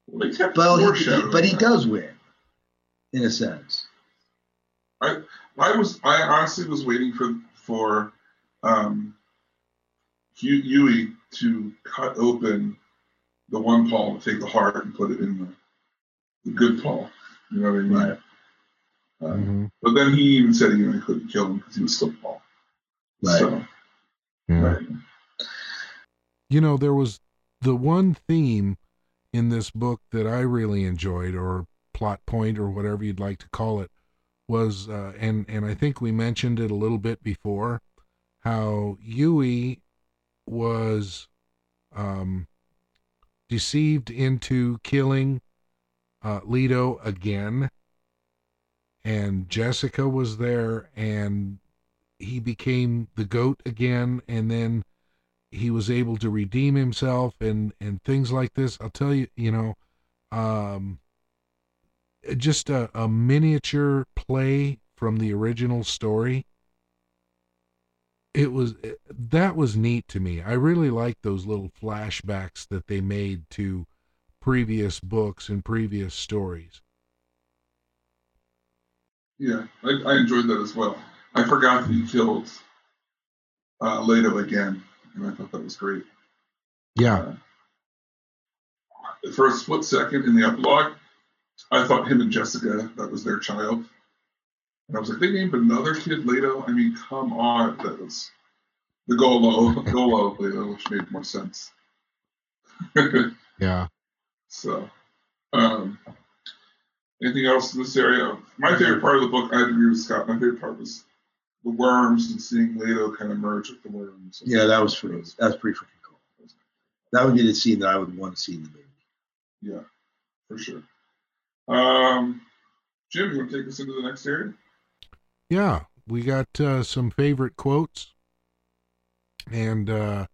Well, they Well, he, but he that. does win, in a sense. I I was I honestly was waiting for for um, Hu- Yueh to cut open the one Paul to take the heart and put it in the, the good Paul. You know what I mean? Right. Um, But then he even said he, you know, he couldn't kill him because he was still Paul. Right. So, Yeah. right. You know, there was the one theme in this book that I really enjoyed, or plot point, or whatever you'd like to call it, was, uh, and and I think we mentioned it a little bit before, how Yueh was um, deceived into killing uh, Leto again, and Jessica was there, and he became the goat again, and then he was able to redeem himself and and things like this. I'll tell you you know um just a, a miniature play from the original story. It was that was neat to me. I really liked those little flashbacks that they made to previous books and previous stories. Yeah, I, I enjoyed that as well. I forgot that he killed uh, Leto again, and I thought that was great. Uh, for a split second in the epilogue, I thought him and Jessica, that was their child. And I was like, they named another kid Leto? I mean, come on. That was the ghola, ghola Leto, which made more sense. yeah so, um, anything else in this area? My favorite part of the book, I agree with Scott, my favorite part was the worms and seeing Leto kind of merge with the worms. Yeah, that was pretty. That was pretty freaking cool. That would be the scene that I would want to see in the movie. Yeah, for sure. Um, Jim, you want to take us into the next area? Yeah, we got uh, some favorite quotes, and uh,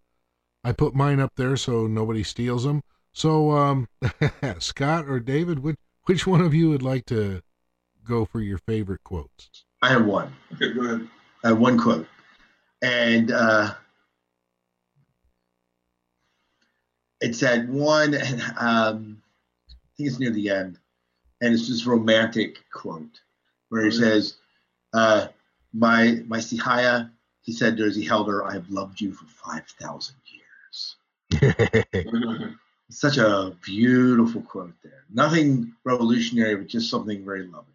I put mine up there so nobody steals them. So, um, Scott or David, which which one of you would like to go for your favorite quotes? I have one. Okay, go ahead. I have one quote, and uh, it's that one. And um, I think it's near the end, and it's this romantic quote where he says, uh, "My my Sihaya," he said as he held her, "I have loved you for five thousand years." Such a beautiful quote there. Nothing revolutionary, but just something very loving.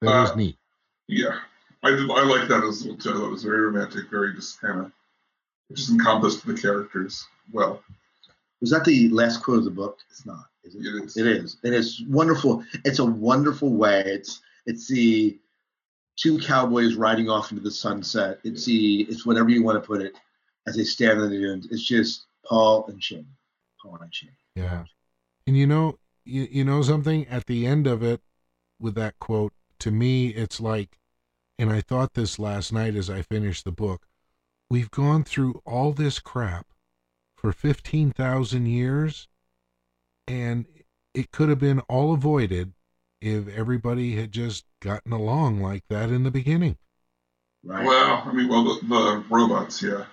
That is Uh, neat. yeah, I did. I like that as well too. I thought it was very romantic, very just kind of just encompassed the characters well. Was that the last quote of the book? It's not. Is it? It is. It is, and it's wonderful. It's a wonderful way. It's it's the two cowboys riding off into the sunset. It's the it's whatever you want to put it as they stand on the dunes. It's just Paul and Chani, Paul and Chani. Yeah. And you know, you, you know something at the end of it with that quote, to me, it's like, and I thought this last night as I finished the book, we've gone through all this crap for 15,000 years, and it could have been all avoided if everybody had just gotten along like that in the beginning. Right? Well, I mean, well, the, the robots, yeah,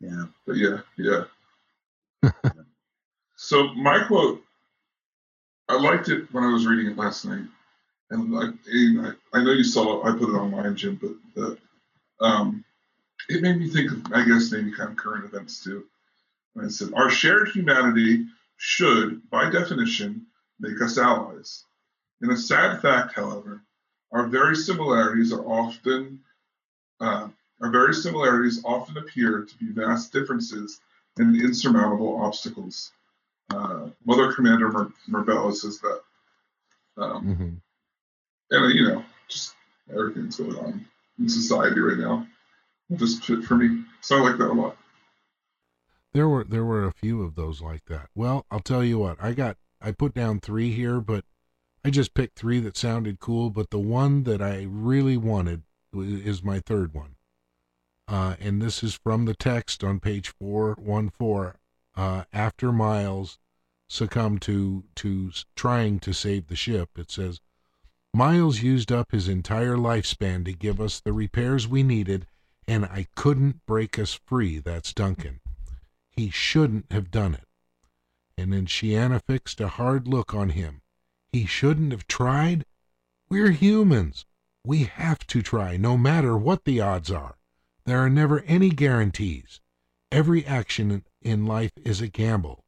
yeah. but yeah, yeah. so my quote, I liked it when I was reading it last night, and I, I, know you saw. I put it online, Jim, but the, um, it made me think of, I guess, maybe kind of current events too. And I said, our shared humanity should, by definition, make us allies. In a sad fact, however, our very similarities are often uh, our very similarities often appear to be vast differences and insurmountable obstacles. Uh, Mother Commander Mer- says that. Um, Mm-hmm. And, you know, just everything that's going on in society right now. Just fit for me. So I like that a lot. There were there were a few of those like that. Well, I'll tell you what. I got I put down 3 here, but I just picked 3 that sounded cool, but the one that I really wanted is my third one. Uh, and this is from the text on page 414 uh, after Miles succumbed to to trying to save the ship. It says Miles used up his entire lifespan to give us the repairs we needed and I couldn't break us free. That's Duncan. He shouldn't have done it. And then Sheeana fixed a hard look on him. He shouldn't have tried? We're humans. We have to try, no matter what the odds are. There are never any guarantees. Every action in life is a gamble.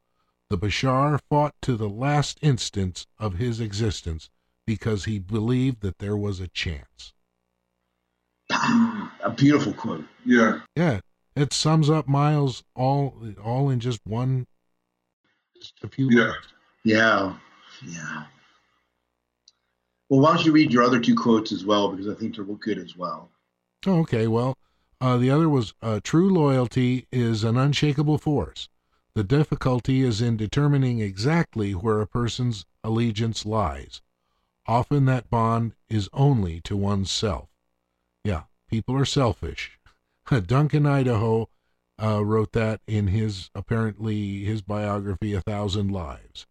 The Bashar fought to the last instance of his existence because he believed that there was a chance. A beautiful quote. Yeah. Yeah, it sums up Miles all all in just one, just a few Yeah. words. Yeah. Yeah. Well, why don't you read your other two quotes as well? Because I think they're good as well. Oh, okay, well, uh, the other was uh, true loyalty is an unshakable force. The difficulty is in determining exactly where a person's allegiance lies. Often that bond is only to oneself. Yeah, people are selfish. Duncan Idaho uh, wrote that in his apparently his biography, A Thousand Lives.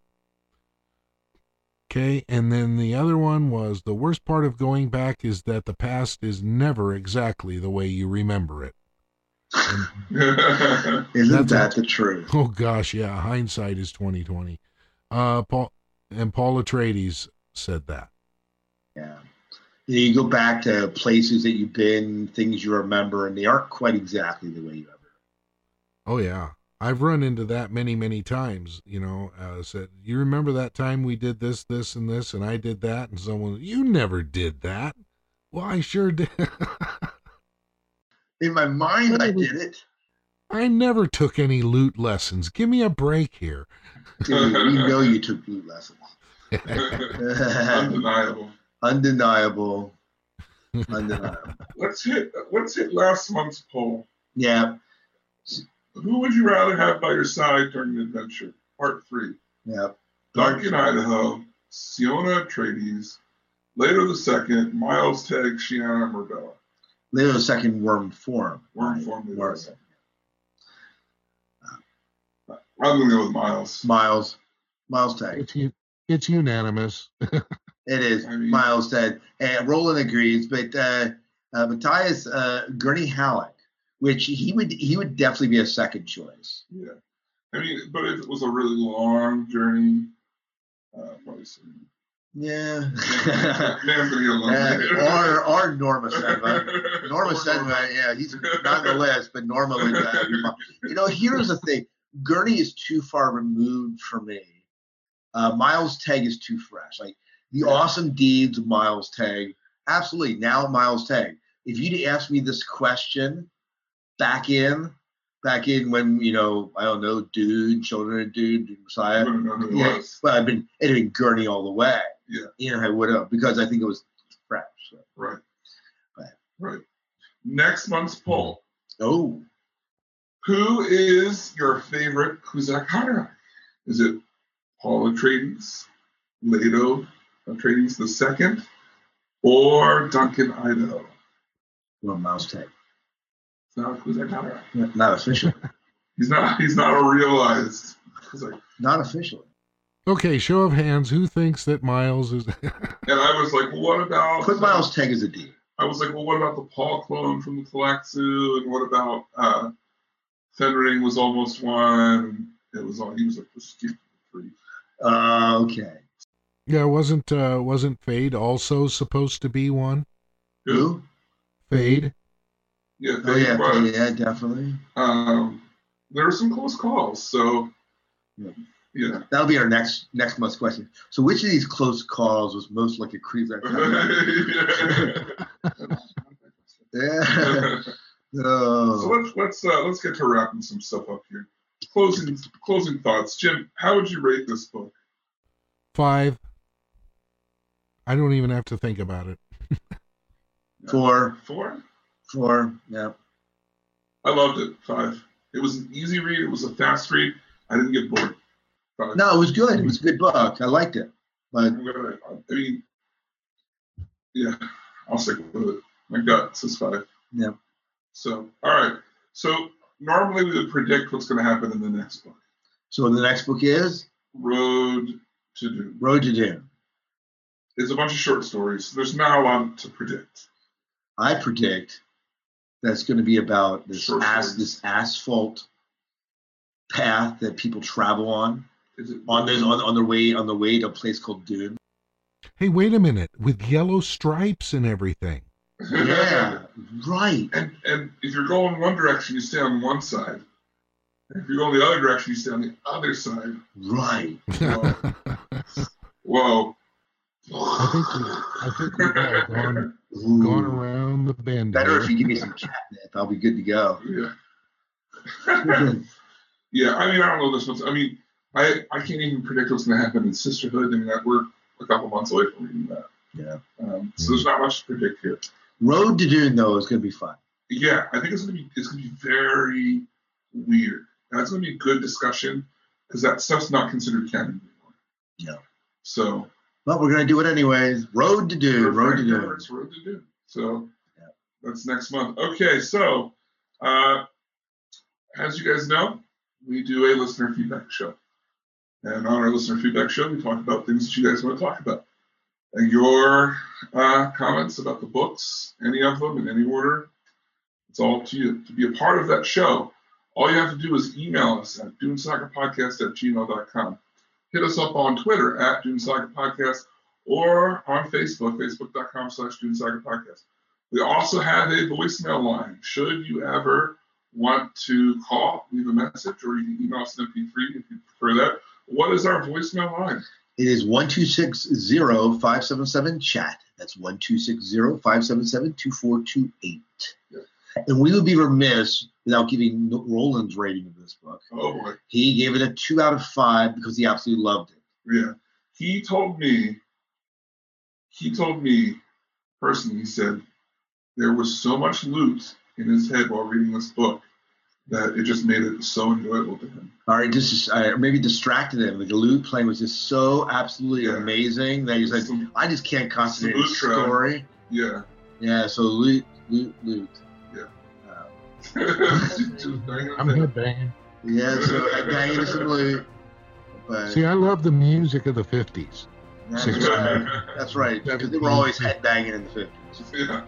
Okay, and then the other one was the worst part of going back is that the past is never exactly the way you remember it. Isn't that the truth? oh gosh, yeah, hindsight is twenty twenty. Uh, Paul and Paul Atreides said that. Yeah. You, go back to places that you've been, things you remember, and they aren't quite exactly the way you ever. Oh yeah, I've run into that many many times. You know, uh, said you remember that time we did this, this, and this, and I did that, and someone you never did that. Well, I sure did. In my mind, I did it. I never took any loot lessons. Give me a break here. Dude, we know you took loot lessons. Undeniable. Undeniable. Undeniable. Let's hit let's hit last month's poll. Yeah. Who would you rather have by your side during the adventure? Part three. Yeah. Duncan Idaho, Siona Atreides, Leto the second, Miles Teg, Sheeana Murbella. Leto the second worm form. Worm right? form, Leto Worm. the second. I'm gonna go with Miles. Miles. Miles Teg. It's, u- it's unanimous. It is. I mean- Miles said. And Roland agrees, but uh, uh, Matthias uh, Gurney Halleck, which he would he would definitely be a second choice. Yeah. I mean, but it was a really long journey, uh, probably some. Yeah. Man's gonna get alone. Or or Norma Senva. Norma Senva, yeah, he's not on the list, but Norma would. Uh, you know, here's the thing: Gurney is too far removed for me. Uh, Miles Teg is too fresh. Like the awesome deeds of Miles Teg, absolutely. Now Miles Teg. If you'd asked me this question back in, back in when you know, I don't know, Dune, Children of Dune, I Messiah. wouldn't know who it Yeah, but I've been it'd been Gurney all the way. Yeah. You know, I would have because I think it was fresh. So. Right. Right. Right. Next month's poll. Oh, Who is your favorite Kwisatz Haderach? Is it Paul Atreides, Leto Atreides the second, or Duncan Idaho? well, Miles Teg. It's not a Kwisatz Haderach. Not officially. He's not. He's not a realized Kwisatz. Not officially. Okay, show of hands. Who thinks that Miles is? And I was like, well, what about? Put Miles Teg as a D. I was like, well, what about the Paul clone from the Tleilaxu? And what about uh, Fenring was almost one? It was all he was like the stupid three. Uh, okay. yeah, wasn't uh, wasn't Feyd also supposed to be one? Who? Feyd. Yeah, Oh yeah, was. yeah, definitely. Um, there were some close calls. So, Yeah. yeah. That'll be our next next month's question. So, which of these close calls was most like a creeper? yeah. so Oh. let's let's uh, let's get to wrapping some stuff up here. Closing closing thoughts, Jim. How would you rate this book? Five. I don't even have to think about it. Four, Four. four. Yeah. I loved it. Five. It was an easy read. It was a fast read. I didn't get bored. Five. No, it was good. It was a good book. I liked it. But I'm gonna. I mean, yeah, I'll stick with it. My gut says five. Yeah. So, all right. So normally we would predict what's going to happen in the next book. so the next book is Road to Dune. Road to Dune. It's a bunch of short stories. There's not a lot to predict. I predict that's going to be about this as, this asphalt path that people travel on Is it on this on, on their way on the way to a place called Dune. Hey, wait a minute. With yellow stripes and everything. Yeah, right. And and if you're going one direction, you stay on one side. And if you're going the other direction, you stay on the other side. Right. Whoa. I think we, I think we've all gone, Ooh. gone around the bend. Better here. if you give me some catnip. I'll be good to go. Yeah. yeah, I mean, I don't know this one. I mean, I I can't even predict what's going to happen in Sisterhood. I mean, that we're a couple months away from reading that. Yeah. Um, so there's not much to predict here. Road to Dune though is going to be fun. Yeah, I think it's going to be it's going to be very weird. That's going to be a good discussion because that stuff's not considered canon anymore. Yeah. So But we're going to do it anyways. Road to Dune. Road to Dune. It's road to do. So Yeah. that's next month. Okay, so uh, as you guys know, we do a listener feedback show. And on our listener feedback show, we talk about things that you guys want to talk about. Your uh, comments about the books, any of them in any order, it's all to you. To be a part of that show, all you have to do is email us at dunesagapodcast at gmail.com. Hit us up on Twitter at dunesagapodcast or on Facebook, facebook.com slash dunesagapodcast. We also have a voicemail line. Should you ever want to call, leave a message, or you can email us an MP3 if you prefer that. What is our voicemail line? It is 1-260-577-CHAT. That's 1-260-577-2428. Yeah. And we would be remiss without giving Roland's rating of this book. Oh boy. He gave it a 2 out of 5 because he absolutely loved it. Yeah. He told me, he told me personally, he said, there was so much loot in his head while reading this book that it just made it so enjoyable to him. All right, this is uh, maybe distracted him. Like the loot playing was just so absolutely Yeah. amazing that he's like, Some- I just can't concentrate on the story. yeah. Yeah, so loot, loot, loot. Yeah. Just bang it I'm there. headbanging. yeah, so I got into some loot. But See, I love the music of the 50s. that's, Six- right. that's right, because they were always headbanging in the 50s. yeah.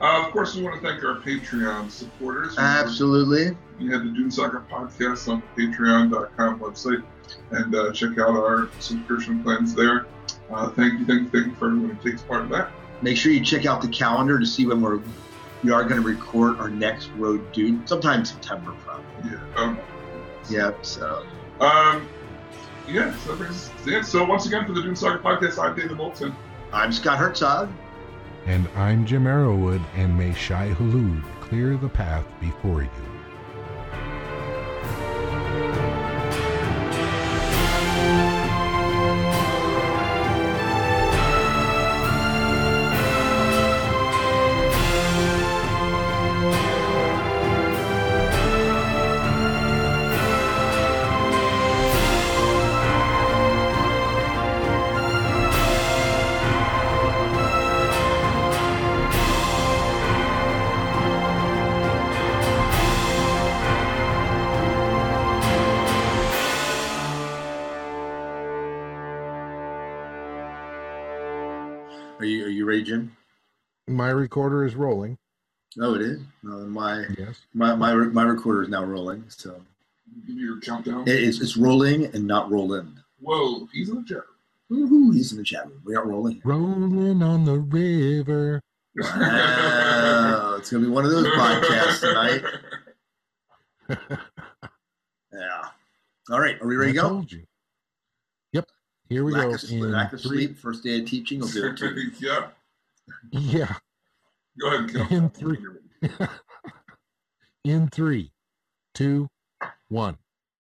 Uh, of course, we want to thank our Patreon supporters. Absolutely. You head to Dune Saga Podcast on the Patreon.com website and uh, check out our subscription plans there. Uh, thank you, thank you, thank you for everyone who takes part in that. Make sure you check out the calendar to see when we're we are going to record our next road dune sometime September probably. Yeah. Um, Yep. So um, yeah, so that brings us to the end. So once again, for the Dune Saga Podcast, I'm David Moulton. I'm Scott Herzog. And I'm Jim Arrowwood, and may Shai Hulud clear the path before you. Recorder is rolling. Oh, it is. No, my Yes. my my my recorder is now rolling. So Give me your countdown. it- it's it's rolling and not rolling. Whoa, he's in the chat Woohoo! He's in the chat room. We are rolling. Rolling on the river. Wow, it's gonna be one of those podcasts tonight. Yeah. All right, are we ready to go? told you. Yep. Here we lack go. Of, In lack of three- sleep. First day of teaching will do it too. yeah. Yeah. Go ahead, Kel. In three. In three, two, one.